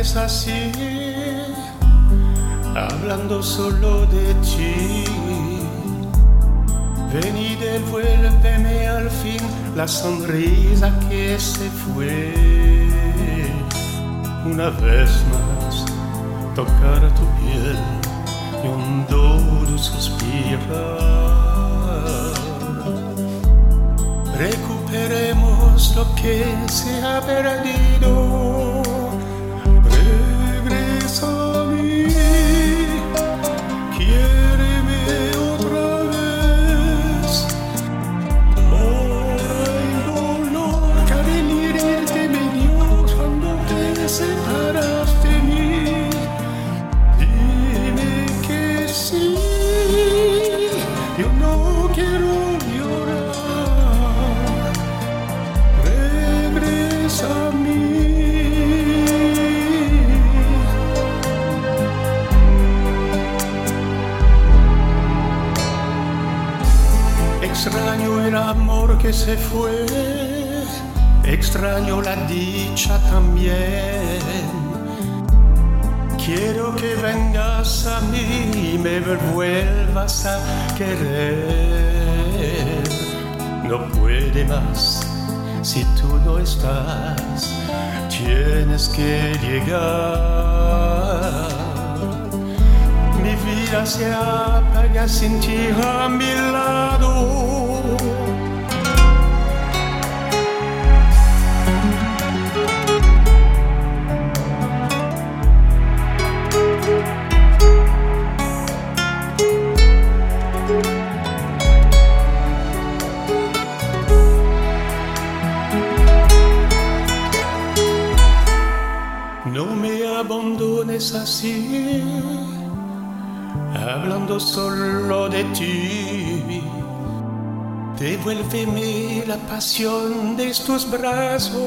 así, hablando solo de ti. Ven y devuélveme al fin la sonrisa que se fue. Una vez más, tocar tu piel y un duro suspirar. Recuperemos lo que se ha perdido. Extraño el amor que se fue, extraño la dicha también. Quiero que vengas a mí y me vuelvas a querer. No puede más si tú no estás, tienes que llegar. Mi vida se apaga sin ti a mi lado. No me abandones así, hablando solo de ti. Devuélveme la pasión de tus brazos.